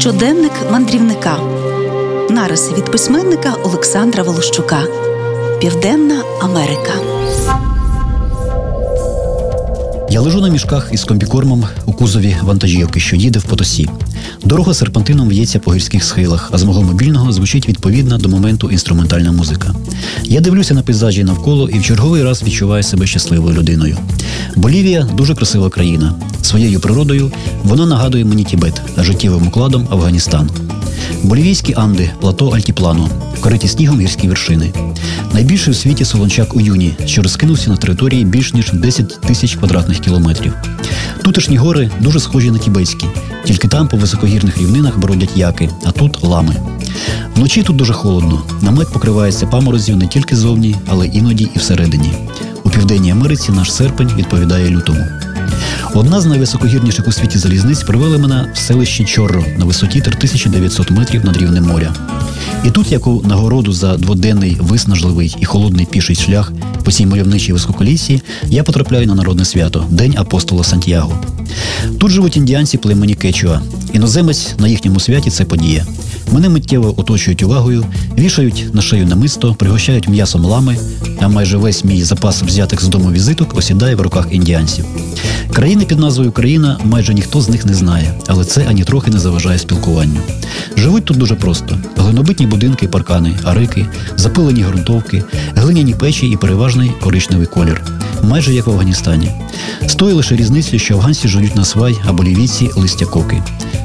Щоденник мандрівника. Нариси від письменника Олександра Волощука. Південна Америка. Я лежу на мішках із комбікормом у кузові вантажівки, що їде в потосі. Дорога серпантином в'ється по гірських схилах, а з мого мобільного звучить відповідна до моменту інструментальна музика. Я дивлюся на пейзажі навколо і в черговий раз відчуваю себе щасливою людиною. Болівія дуже красива країна. Своєю природою вона нагадує мені Тібет, життєвим укладом Афганістан. Болівійські Анди, плато Альтіплану, вкриті снігом гірські вершини. Найбільший у світі солончак у юні, що розкинувся на території більш ніж 10 тисяч квадратних кілометрів. Тутешні гори дуже схожі на тібетські, тільки там по високогірних рівнинах бродять яки, а тут лами. Вночі тут дуже холодно. Намет покривається паморозів не тільки зовні, але іноді і всередині. Південній Америці наш серпень відповідає лютому. Одна з найвисокогірніших у світі залізниць привела мене в селище Чорро на висоті 3900 метрів над рівнем моря. І тут, як у нагороду за дводенний виснажливий і холодний піший шлях по цій мальовничій високолісі, я потрапляю на народне свято День апостола Сантьяго. Тут живуть індіанці племені Кечуа. Іноземець на їхньому святі це подія. Мене миттєво оточують увагою, вішають на шию намисто, пригощають м'ясом лами, а майже весь мій запас взятих з дому візиток осідає в руках індіанців. Країни під назвою Україна майже ніхто з них не знає, але це ані трохи не заважає спілкуванню. Живуть тут дуже просто: глинобитні будинки, паркани, арики, запилені ґрунтовки, глиняні печі і переважний коричневий колір, майже як в Афганістані. З тої лише різниці, що афганці жують на свай, а болівійці листя коки.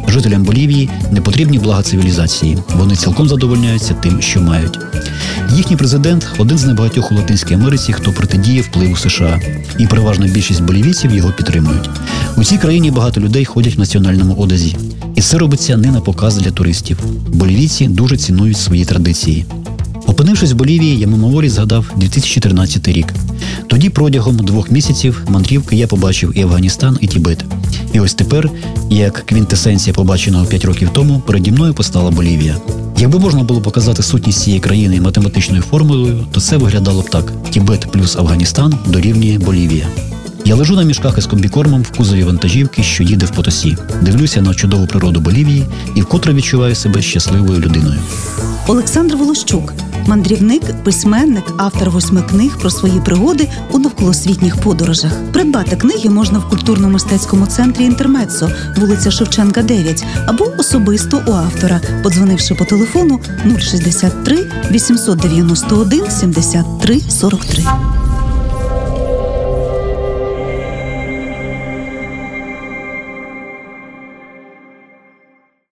Жителям Болівії не потрібні блага цивілізації. Вони цілком задовольняються тим, що мають. Їхній президент один з небагатьох у Латинській Америці, хто протидіє впливу США, і переважна більшість болівійців його підтримують. У цій країні багато людей ходять в національному одязі, і це робиться не на показ для туристів. Болівійці дуже цінують свої традиції. Опинившись в Болівії, я мимоволі згадав 2014 рік. Тоді протягом двох місяців мандрівки я побачив і Афганістан, і Тібет. І ось тепер, як квінтесенція побаченого 5 років тому, переді мною постала Болівія. Якби можна було показати сутність цієї країни математичною формулою, то це виглядало б так: Тібет плюс Афганістан дорівнює Болівія. Я лежу на мішках із комбікормом в кузові вантажівки, що їде в Потосі. Дивлюся на чудову природу Болівії і вкотре відчуваю себе щасливою людиною. Олександр Волощук, мандрівник, письменник, автор восьми книг про свої пригоди у навколосвітніх подорожах. Придбати книги можна в культурно-мистецькому центрі Інтермецо, вулиця Шевченка, 9, або особисто у автора, подзвонивши по телефону 063 891 73 43.